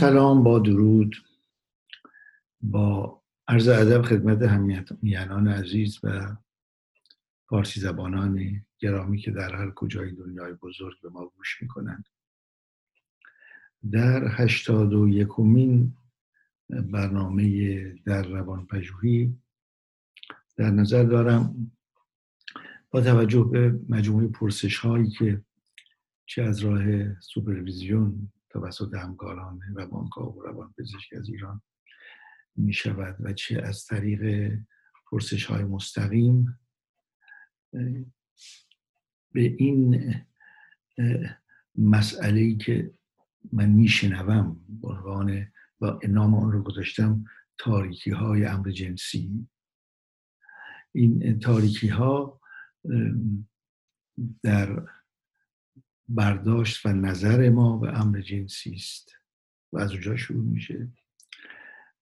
سلام با درود. با عرض ادب خدمت همیانان عزیز و فارسی زبانان گرامی که در هر کجای دنیای بزرگ به ما گوش می‌کنند. در هشتاد و یکمین برنامه در روان پژوهی در نظر دارم با توجه به مجموعه پرسش هایی که چه از راه سوپرویزیون توسط همکاران روانکاو و روان پزشک از ایران می شود و چه از طریق پرسش های مستقیم به این مسئله ای که من میشنوم عنوان و نام آن رو گذاشتم تاریکی های امر جنسی. این تاریکی ها در برداشت و نظر ما به امر جنسی است. و از اونجا شروع میشه.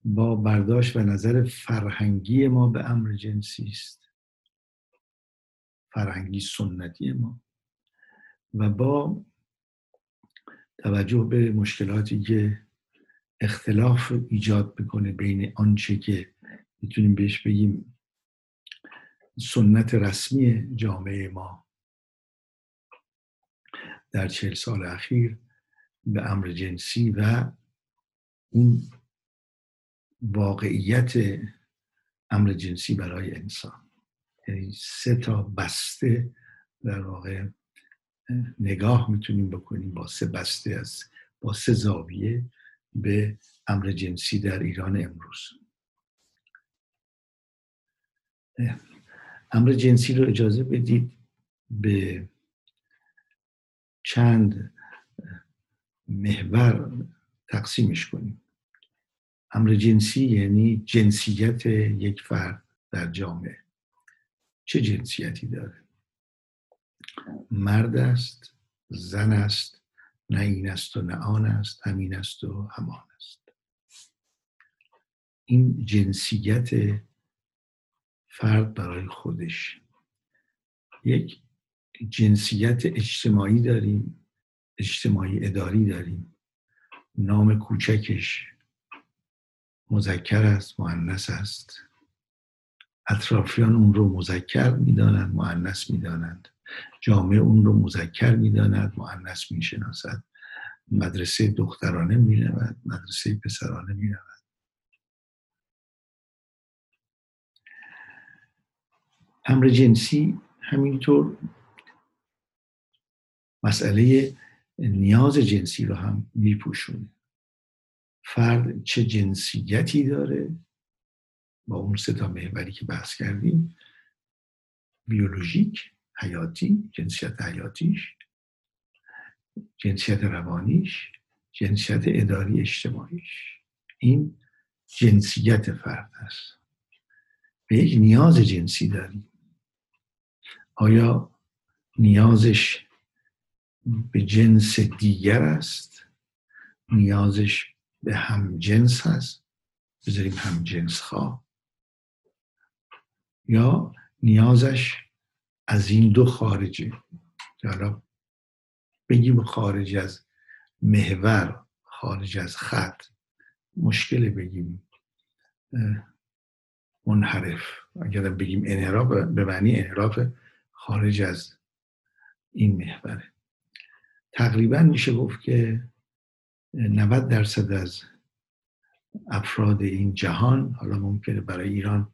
با برداشت و نظر فرهنگی ما به امر جنسی است. فرهنگی سنتی ما. و با توجه به مشکلاتی که اختلاف ایجاد بکنه بین آنچه که می‌تونیم بهش بگیم سنت رسمی جامعه ما در چهل سال اخیر به امر جنسی و اون واقعیت امر جنسی برای انسان. یعنی سه تا بسته در واقع نگاه می‌تونیم بکنیم با سه بسته از با سه زاویه به امر جنسی در ایران امروز. امر جنسی رو اجازه بدید به چند محور تقسیمش کنیم. امر جنسی یعنی جنسیت یک فرد در جامعه. چه جنسیتی داره؟ مرد است زن است نه این است و نه آن است همین است و همان است. این جنسیت فرد برای خودش. یک جنسیت اجتماعی داریم اجتماعی اداری داریم. نام کوچکش مذکر است معنس است. اطرافیان اون رو مذکر می‌دانند معنس می‌دانند. جامعه اون رو مذکر می‌داند معنس می‌شناسد. مدرسه دخترانه مینود مدرسه پسرانه مینود امر جنسی همینطور مسئله نیاز جنسی رو هم میپوشونه. فرد چه جنسیتی داره؟ با اون سه تا محوری که بحث کردیم بیولوژیک حیاتی جنسیت حیاتیش جنسیت روانیش جنسیت اداری اجتماعیش. این جنسیت فرد است. به یک نیاز جنسی داریم. آیا نیازش به جنس دیگر است. نیازش به هم جنس هست بذاریم هم جنس خواه. یا نیازش از این دو خارجه. حالا بگیم خارج از محور خارج از خط. مشکل بگیم. منحرف. اگر بگیم انحراف به معنی انحراف خارج از این محوره. تقریبا میشه گفت که 90 درصد از افراد این جهان حالا ممکنه برای ایران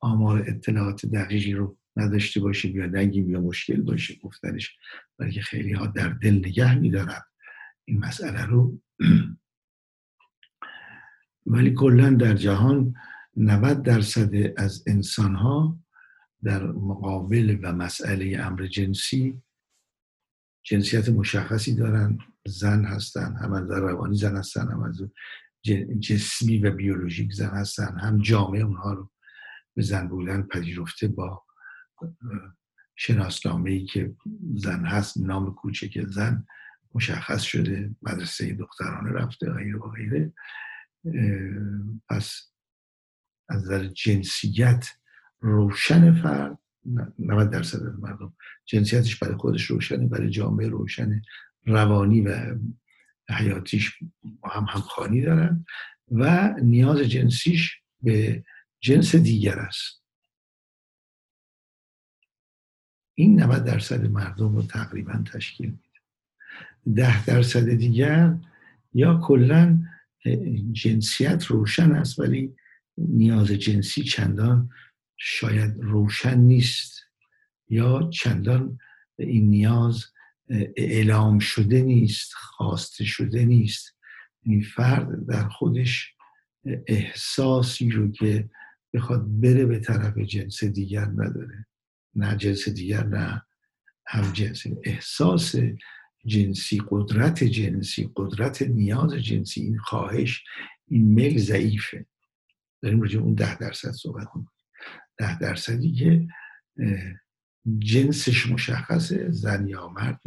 آمار اطلاعات دقیقی رو نداشته باشیم یا نگیم یا مشکل باشه گفتنش بلکه خیلی ها در دل نگه میدارن این مسئله رو. ولی کلا در جهان 90 درصد از انسان ها در مقابل و مسئله امر جنسی جنسیت مشخصی دارن زن هستن هم از روانی زن هستن هم از جسمی و بیولوژیک زن هستن هم جامعه اونها رو به زن بودن پذیرفته با شناسنامه ای که زن هست نام کوچک زن مشخص شده مدرسه دخترانه رفته غیره و غیره. پس از نظر جنسیت روشن فرد 90 درصد از مردم. جنسیتش برای خودش روشنه برای جامعه روشنه. روانی و حیاتیش هم همخانی دارن و نیاز جنسیش به جنس دیگر است. این 90 درصد مردم رو تقریبا تشکیل میده. ده درصد دیگر یا کلا جنسیت روشن است ولی نیاز جنسی چندان شاید روشن نیست یا چندان این نیاز اعلام شده نیست خواسته شده نیست. این یعنی فرد در خودش احساسی رو که بخواد بره به طرف جنس دیگر نداره. نه جنس دیگر نه هم جنس. احساس جنسی قدرت جنسی قدرت نیاز جنسی این خواهش این میل ضعیفه. داریم راجع اون ده درصد صحبت می‌کنیم. ده درصدی که جنسش مشخصه زن یا مرد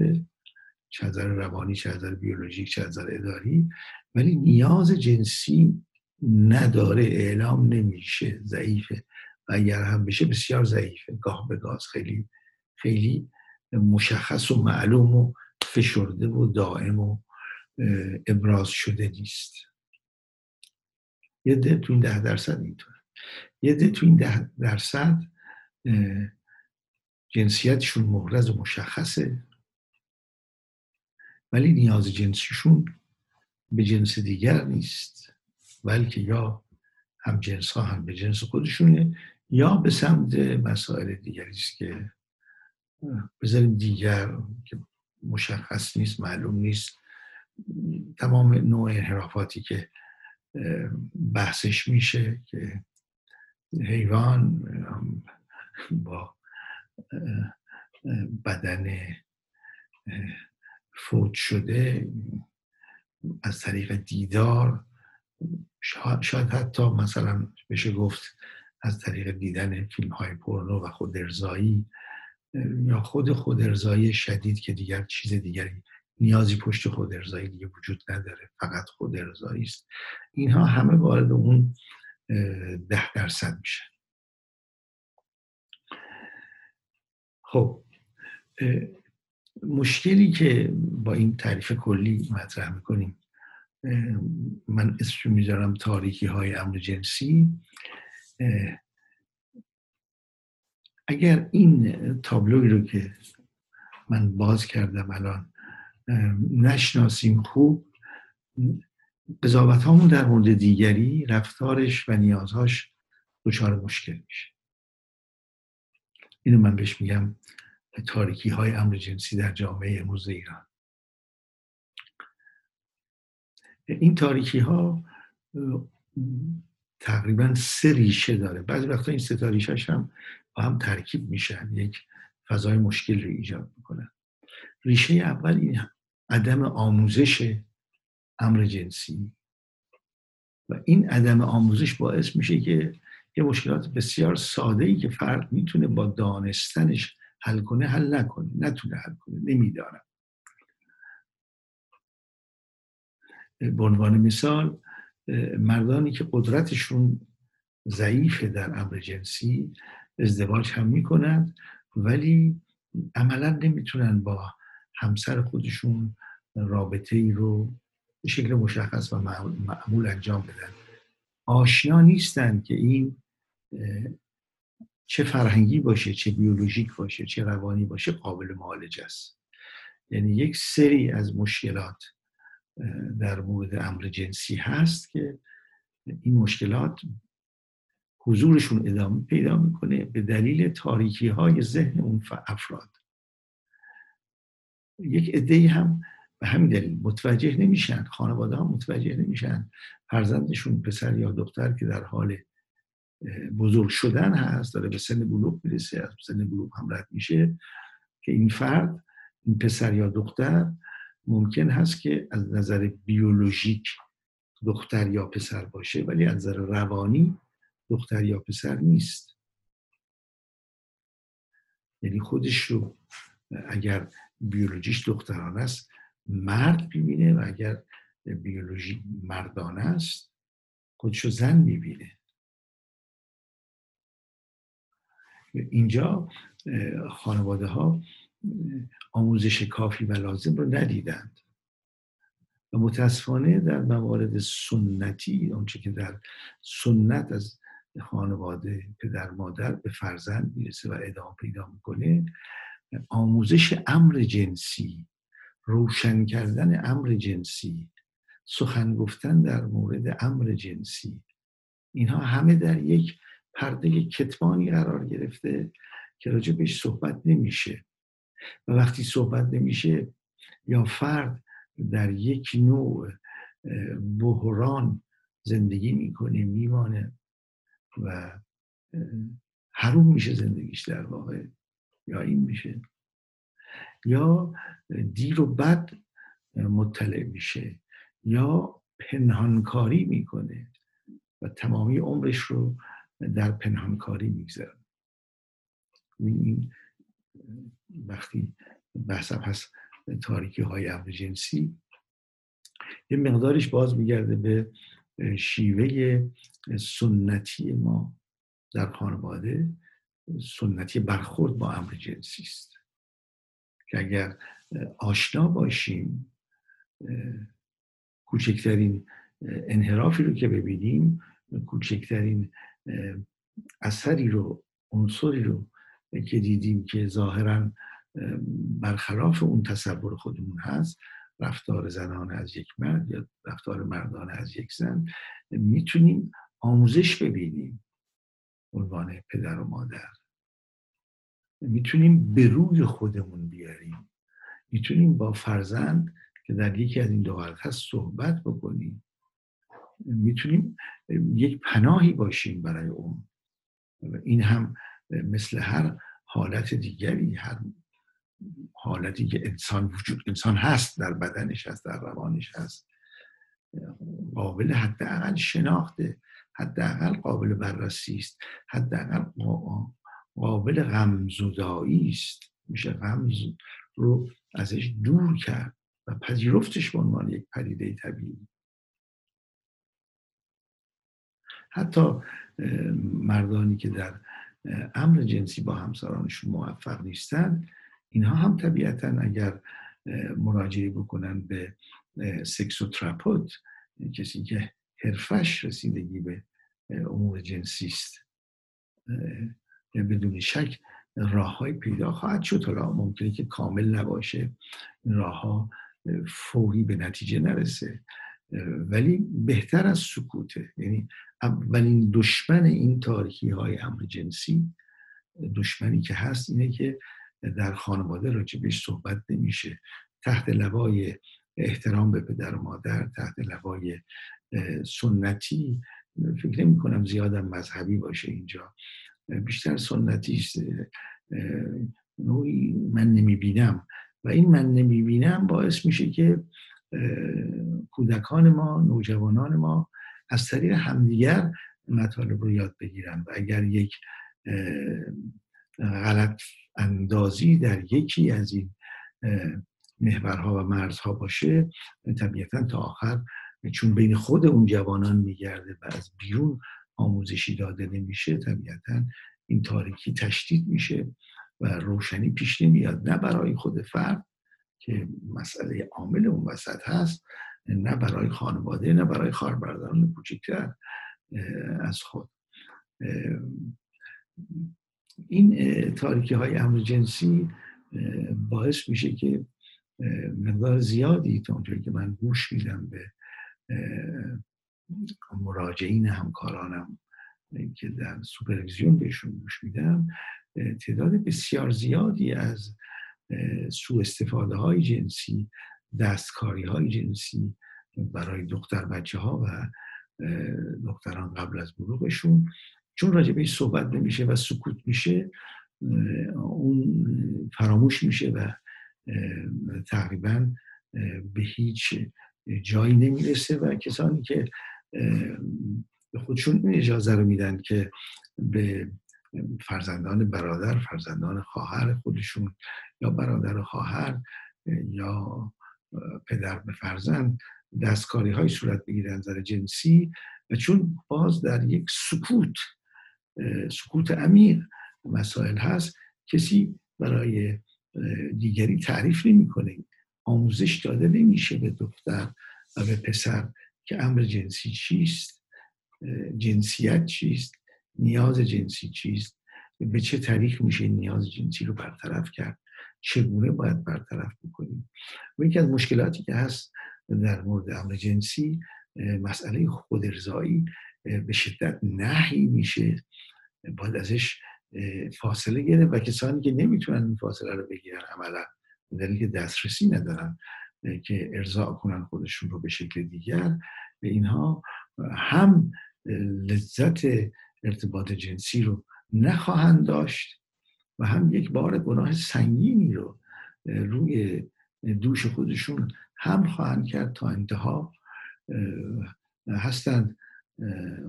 چه نظر روانی چه نظر بیولوژیک چه نظر اداری ولی نیاز جنسی نداره اعلام نمیشه ضعیفه. و اگر هم بشه بسیار ضعیفه. گاه به گاز خیلی خیلی مشخص و معلوم و فشرده و دائم و ابراز شده نیست. یه ده تو ده درصد اینطوره یه ده تو این ده درصد جنسیتشون محرز و مشخصه. ولی نیاز جنسیشون به جنس دیگر نیست. بلکه یا هم جنس ها هم به جنس خودشونه یا به سمت مسائل دیگری که بذاریم دیگر که مشخص نیست معلوم نیست. تمام نوع انحرافاتی که بحثش میشه که حیوان با بدن فوت شده از طریق دیدار شاید حتی مثلا بشه گفت از طریق دیدن فیلم های پورنو و خود ارزایی یا خود خود ارزایی شدید که دیگر چیز دیگری نیازی پشت خود ارزایی دیگه وجود نداره فقط خود ارزایی است. اینها همه وارد اون ده درصد میشن خب مشکلی که با این تعریف کلی مطرح می‌کنیم من اسمشو می‌ذارم تاریکی های امر جنسی. اگر این تابلوی رو که من باز کردم الان نشناسیم خوب قضاوت همون در مورد دیگری رفتارش و نیازهاش دچار مشکل میشه. اینو من بهش میگم تاریکی های امر جنسی در جامعه امروز ایران. این تاریکی ها تقریبا سه ریشه داره. بعضی وقتا این سه ریشهش هم با هم ترکیب میشن. یک فضای مشکل رو ایجاد می‌کنن. ریشه اول این عدم آموزش امر جنسی. و این عدم آموزش باعث میشه که یه مشکلات بسیار ساده ای که فرد می‌تونه با دانستنش حل کنه حل نکنه نتونه حل کنه نمی‌دانم به عنوان مثال مردانی که قدرتشون ضعیفه در امر جنسی ازدواج هم می‌کنند ولی عملا نمی‌تونن با همسر خودشون رابطه ای رو به شکل مشخص و معمول انجام بدن. آشنا نیستند که این چه فرهنگی باشه چه بیولوژیک باشه چه روانی باشه قابل معالجه است. یعنی یک سری از مشکلات در مورد امر جنسی هست که این مشکلات حضورشون ادامه پیدا می‌کنه به دلیل تاریکی های ذهن اون افراد. یک عده هم به همین دلیل متوجه نمیشن خانواده ها متوجه نمیشن فرزندشون پسر یا دختر که در حال بزرگ شدن هست داره به سن بلوغ می‌رسه از سن بلوغ هم رد میشه که این فرد این پسر یا دختر ممکن هست که از نظر بیولوژیک دختر یا پسر باشه ولی از نظر روانی دختر یا پسر نیست. یعنی خودش رو اگر بیولوژیش دخترانه است مرد ببینه و اگر بیولوژی مردانه است خودش رو زن می‌بینه. اینجا خانواده ها آموزش کافی و لازم رو ندیدند. و متاسفانه در موارد سنتی آنچه که در سنت از خانواده پدر مادر به فرزند می‌رسه و ادامه پیدا می‌کنه آموزش امر جنسی روشن کردن امر جنسی سخن گفتن در مورد امر جنسی. اینها همه در یک پرده کتمانی قرار گرفته که راجع بهش صحبت نمیشه. و وقتی صحبت نمیشه یا فرد در یک نوع بحران زندگی می‌کنه میمانه و حروم میشه زندگیش در واقع یا این میشه. یا دیر و بد مطلع میشه یا پنهانکاری می‌کنه و تمامی عمرش رو در پنهانکاری میگذره این وقتی بحثم هست تاریکی های جنسی یه مقدارش باز میگرده به شیوه سنتی ما در خانواده. سنتی برخورد با امر جنسی است. که اگر آشنا باشیم کوچکترین انحرافی رو که ببینیم کوچکترین اثری رو عنصری رو که دیدیم که ظاهرا برخلاف اون تصور خودمون هست رفتار زنان از یک مرد یا رفتار مردان از یک زن می‌تونیم آموزش ببینیم. عنوان پدر و مادر. می‌تونیم به روی خودمون بیاریم. می‌تونیم با فرزند که در یکی از این دو هست صحبت بکنیم. می‌تونیم یک پناهی باشیم برای اون. این هم مثل هر حالت دیگری هر حالتی که انسان وجود انسان هست در بدنش هست در روانش هست. قابل حداقل شناخته حداقل قابل بررسی است حداقل قابل غمزدایی است. میشه غمز رو ازش دور کرد و پذیرفتش به عنوان یک پدیده طبیعی. حتی مردانی که در امر جنسی با همسرانشون موفق نیستند اینها هم طبیعتا اگر مراجعه بکنن به سکس و تراپوت کسی که حرفش رسیدگی به امور جنسی است. بدون شک راه های پیدا خواهد شد. حالا ممکنه که کامل نباشه. راه ها فوری به نتیجه نرسه. ولی بهتر از سکوته. یعنی اولین دشمن این تاریخی های امر جنسی دشمنی که هست اینه که در خانواده راجبش صحبت نمیشه. تحت لوای احترام به پدر و مادر تحت لوای سنتی. فکر نمی کنم زیادم مذهبی باشه اینجا. بیشتر سنتی است. نوعی من نمی بینم و این من نمی بینم باعث میشه که کودکان ما نوجوانان ما از طریق همدیگر مطالب رو یاد بگیرن. و اگر یک غلط اندازی در یکی از این محورها و مرزها باشه طبیعتا تا آخر چون بین خود اون جوانان میگرده و از بیرون آموزشی داده نمیشه طبیعتا این تاریکی تشدید میشه و روشنی پیش نمیاد. نه برای خود فرد که مسئله عامل اون وسط هست نه برای خانواده نه برای خاربرداران کوچکتر از خود. این تاریکی های امر جنسی باعث میشه که مقدار زیادی تا اونجایی که من گوش میدم به مراجعین همکارانم که در سوپرویزیون بهشون گوش میدم تعداد بسیار زیادی از سوء استفاده های جنسی دستکاری های جنسی برای دختر بچه ها و دختران قبل از بلوغشون. چون راجع به صحبت نمیشه و سکوت میشه اون فراموش میشه و تقریبا به هیچ جایی نمی‌رسه و کسانی که به خودشون این اجازه رو میدن که به فرزندان برادر فرزندان خواهر خودشون یا برادر خواهر یا پدر به فرزند دستکاری های صورت بگیره نظر جنسی و چون باز در یک سکوت سکوت عمیق مسائل هست کسی برای دیگری تعریف نمی‌کنه آموزش داده نمیشه به دختر و به پسر. که امر جنسی چیست؟ جنسیت چیست؟ نیاز جنسی چیست؟ به چه طریق میشه نیاز جنسی رو برطرف کرد؟ چگونه باید برطرف بکنیم؟ و یکی از مشکلاتی که هست در مورد امر جنسی مسئله خودرزایی به شدت نهی میشه. باید ازش فاصله گرفت و کسانی که نمی‌تونن این فاصله رو بگیرن عملا دلیل که دسترسی ندارن. که ارضاع کنن خودشون رو به شکل دیگر. به اینها هم لذت ارتباط جنسی رو نخواهند داشت و هم یک بار گناه سنگینی رو روی دوش خودشون هم خواهند کرد تا انتها هستند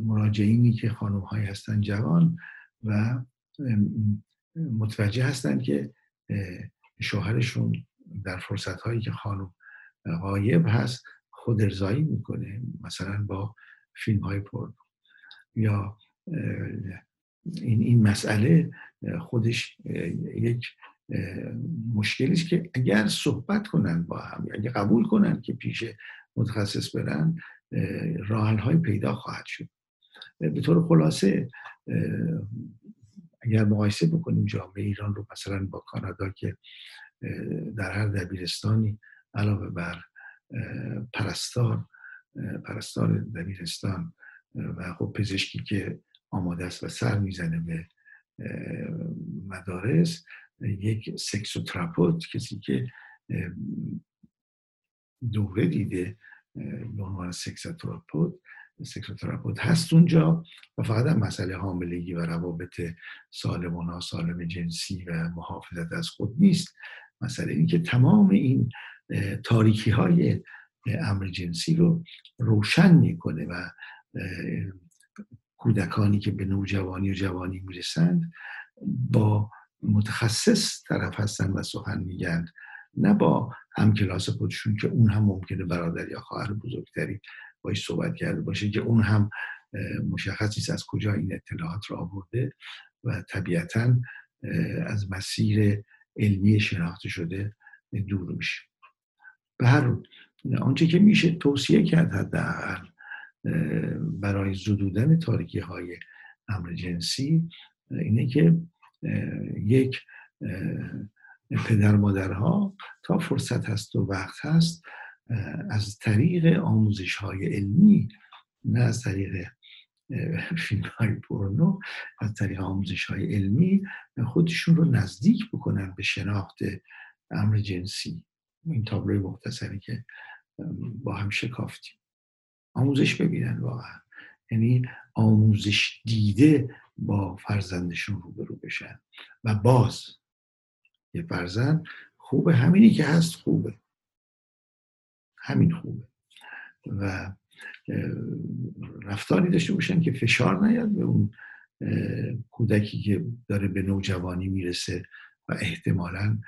مراجعینی که خانم های هستند جوان و متوجه هستند که شوهرشون در فرصت هایی که خانم غایب هست خود ارزایی می‌کنه مثلا با فیلم های پرنو یا این, این مسئله خودش یک مشکلی است که اگر صحبت کنن با هم اگر قبول کنن که پیش متخصص برن راحل های پیدا خواهد شد. به طور خلاصه اگر مقایسه بکنیم جامعه ایران رو مثلا با کانادا که در هر دبیرستانی علاوه بر پرستار پرستار دبیرستان و خب پزشکی که آماده است و سر می‌زنه به مدارس یک سکسوتراپوت کسی که دوره دیده به عنوان سکسوتراپوت سکسوتراپوت هست اونجا و فقط هم مسئله حاملگی و روابط سالم و ناسالم جنسی و محافظت از خود نیست. مسئله این که تمام این تاریکی های امر جنسی رو روشن می‌کنه و کودکانی که به نوجوانی و جوانی می‌رسند با متخصص طرف هستن و سخن میگن نه با هم کلاس خودشون که اون هم ممکنه برادر یا خواهر بزرگتری باش صحبت کرده باشه که اون هم مشخص نیست از کجا این اطلاعات را آورده و طبیعتا از مسیر علمی شناخته شده دور میشه. به هر آنچه که میشه توصیه کرد حداقل برای زدودن تاریکی های امر جنسی اینه که یک پدر مادرها تا فرصت هست و وقت هست از طریق آموزش های علمی نه از طریق فیلم های پورنو از طریق آموزش های علمی خودشون رو نزدیک بکنن به شناخت امر جنسی. این تابلوی مختصری که با هم شکافتیم. آموزش ببینن واقعا. یعنی آموزش دیده با فرزندشون روبرو بشن. و باز یه فرزند خوبه. همینی که هست خوبه. همین خوبه. و رفتاری داشته باشن که فشار نیاد به اون کودکی که داره به نوجوانی می‌رسه و احتمالا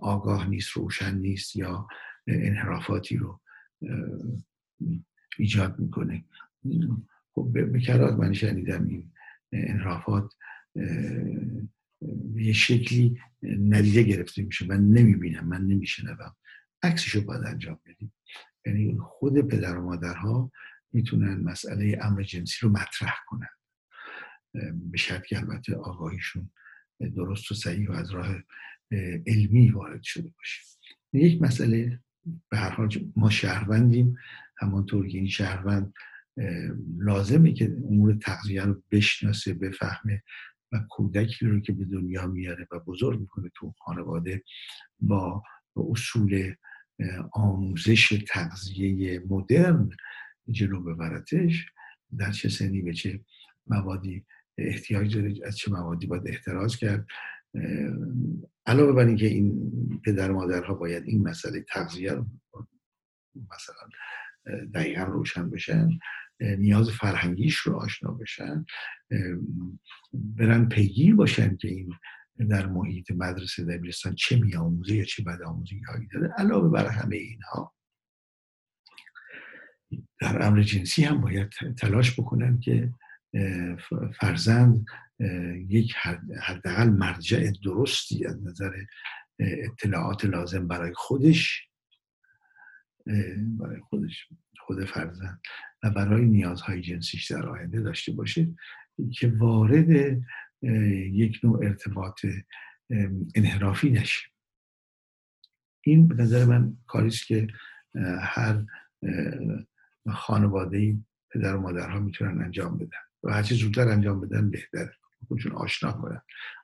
آگاه نیست روشن نیست یا انحرافاتی رو ایجاد می‌کنه. خب به کرات من شنیدم این انحرافات یه شکلی ندیده گرفته میشه. من نمی‌بینم من نمیشنوم. عکسشو باید انجام بدیم. یعنی خود پدر و مادرها می‌تونن مسئله امر جنسی رو مطرح کنن. به شرط که البته آگاهیشون درست و صحیح و از راه علمی وارد شده باشه. یک مسئله به هر حال ما شهروندیم همانطور که این شهروند لازمه که امور تغذیه رو بشناسه بفهمه و کودکی رو که به دنیا میاره و بزرگ می‌کنه تو خانواده با اصول آموزش تغذیه مدرن جلو ببرتش در چه سنی به چه موادی احتیاج داره از چه موادی باید احتراز کرد. علاوه بر اینکه این پدر مادرها باید این مسئله تغذیه رو مثلا دقیقا روشن بشن نیاز فرهنگیش رو آشنا بشن برن پیگیر باشن که این در محیط مدرسه دبیرستان چه میآموزه یا چه بد آموزی هایی داره علاوه بر همه اینها در امر جنسی هم باید تلاش بکنن که فرزند یک حداقل مرجع درستی از نظر اطلاعات لازم برای خودش برای خودش خود فرزند و برای نیازهای جنسیش در آینده داشته باشه که وارد یک نوع ارتباط انحرافی نشه. این به نظر من کاریست که هر خانواده پدر و مادرها می‌تونن انجام بدن و هرچه زودتر انجام بدن بهتره. خودشون آشنا کنن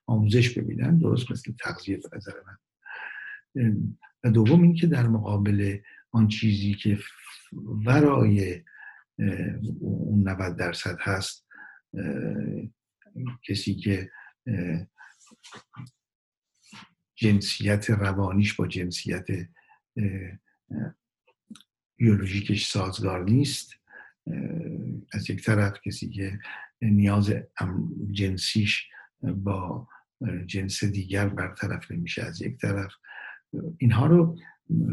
آموزش ببینن درست مثل تغذیه به نظر من. و دوم اینکه در مقابل آن چیزی که ورای اون 90 درصد هست کسی که جنسیت روانیش با جنسیت بیولوژیکش سازگار نیست از یک طرف کسی که نیاز جنسیش با جنس دیگر برطرف نمیشه از یک طرف اینها رو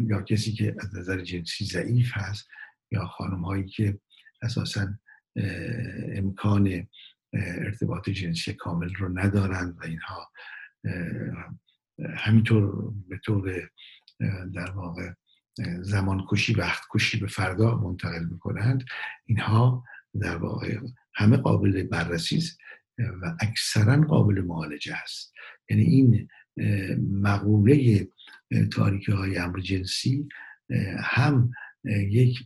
یا کسی که از نظر جنسی ضعیف هست یا خانم هایی که اساسا امکان ارتباط جنسی کامل رو ندارند و اینها همینطور به طور در واقع زمان کشی وقت کشی به فردا منتقل می‌کنند. اینها در واقع همه قابل بررسی است و اکثرا قابل معالجه است. یعنی این مقوله تاریکی های امر جنسی هم یک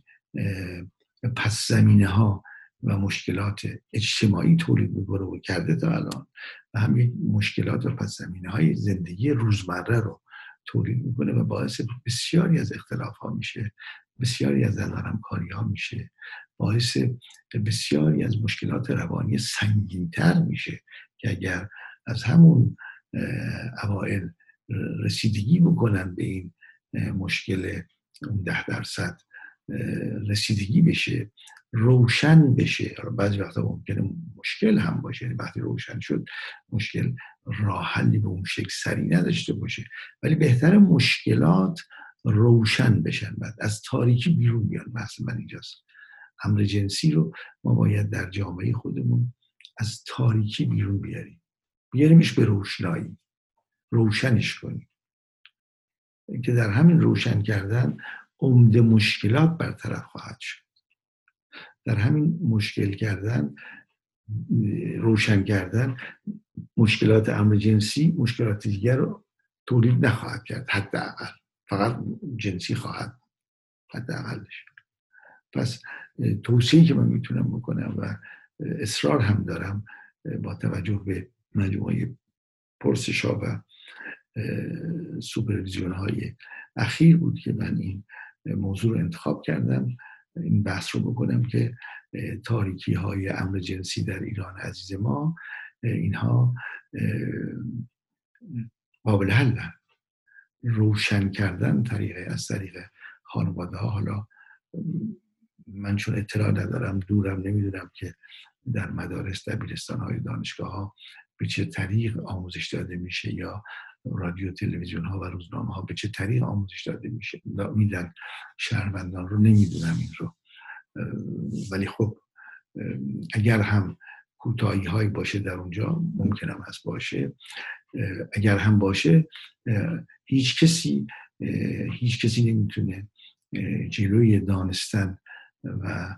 پس زمینه ها و مشکلات اجتماعی تولید می‌کنه و کرده تا الان و هم یک مشکلات و پس زمینه های زندگی روزمره رو تولید می‌کنه و باعث بسیاری از اختلاف ها میشه بسیاری از کاری ها میشه باعث بسیاری از مشکلات روانی سنگینتر میشه که اگر از همون اوائل رسیدگی بکنن به این مشکل اون ده درصد رسیدگی بشه روشن بشه. بعضی وقتا ممکنه مشکل هم باشه. یعنی وقتی روشن شد مشکل راه حلی به اون شکل سری نداشته باشه. ولی بهتر مشکلات روشن بشن بعد. از تاریکی بیرون بیان. بحث من اینجاست. امر جنسی رو ما باید در جامعه خودمون از تاریکی بیرون بیاریم. بیاریمش به روشنایی. روشنش کنیم. که در همین روشن کردن عمده مشکلات برطرف خواهد شد. در همین مشکل کردن روشن کردن مشکلات امر جنسی مشکلات دیگر رو تولید نخواهد کرد حداقل. فقط جنسی خواهد حداقلش. پس توصیه که من می‌تونم بکنم و اصرار هم دارم با توجه به مجموعه پرسش ها و سوپرویزیون های اخیر بود که من این موضوع رو انتخاب کردم. این بحث رو بکنم که تاریکی های امر جنسی در ایران عزیز ما اینها قابل حل روشن کردن طریق از طریق خانواده ها حالا من چون اطلاع ندارم دورم نمی‌دونم که در مدارس دبیرستان های دانشگاه ها به چه طریق آموزش داده میشه یا رادیو تلویزیون ها و روزنامه ها به چه طریق آموزش داده میشه؟ میدن شهروندان رو نمی‌دونم این رو. ولی خب اگر هم کوتاهی هایی باشه در اونجا ممکنم هست باشه. اگر هم باشه هیچ کسی هیچ کسی نمی‌تونه جلوی دانستن و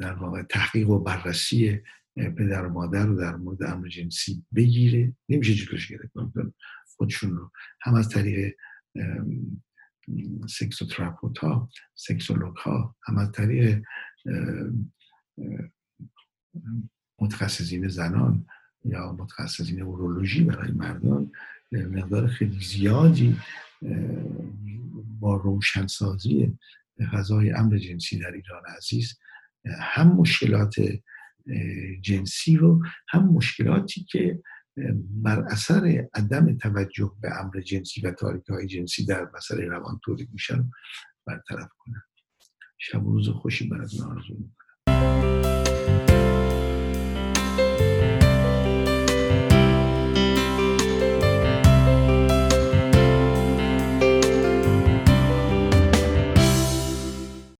در واقع تحقیق و بررسی پدر و مادر رو در مورد امر جنسی بگیره. نمیشه جلوش گرفت خودشون رو. هم از طریق سکسوتراپوت ها سکسولوگ ها هم از طریق متخصصین زنان یا متخصصین اورولوژی برای مردان مقدار خیلی زیادی با روشنسازی فضای امر جنسی در ایران عزیز هم مشکلات جنسی رو هم مشکلاتی که بر اثر عدم توجه به امر جنسی و تاریک های جنسی در مسئله روان تولید میشن برطرف کنن. شب و روز خوشی براتون آرزو می‌کنم.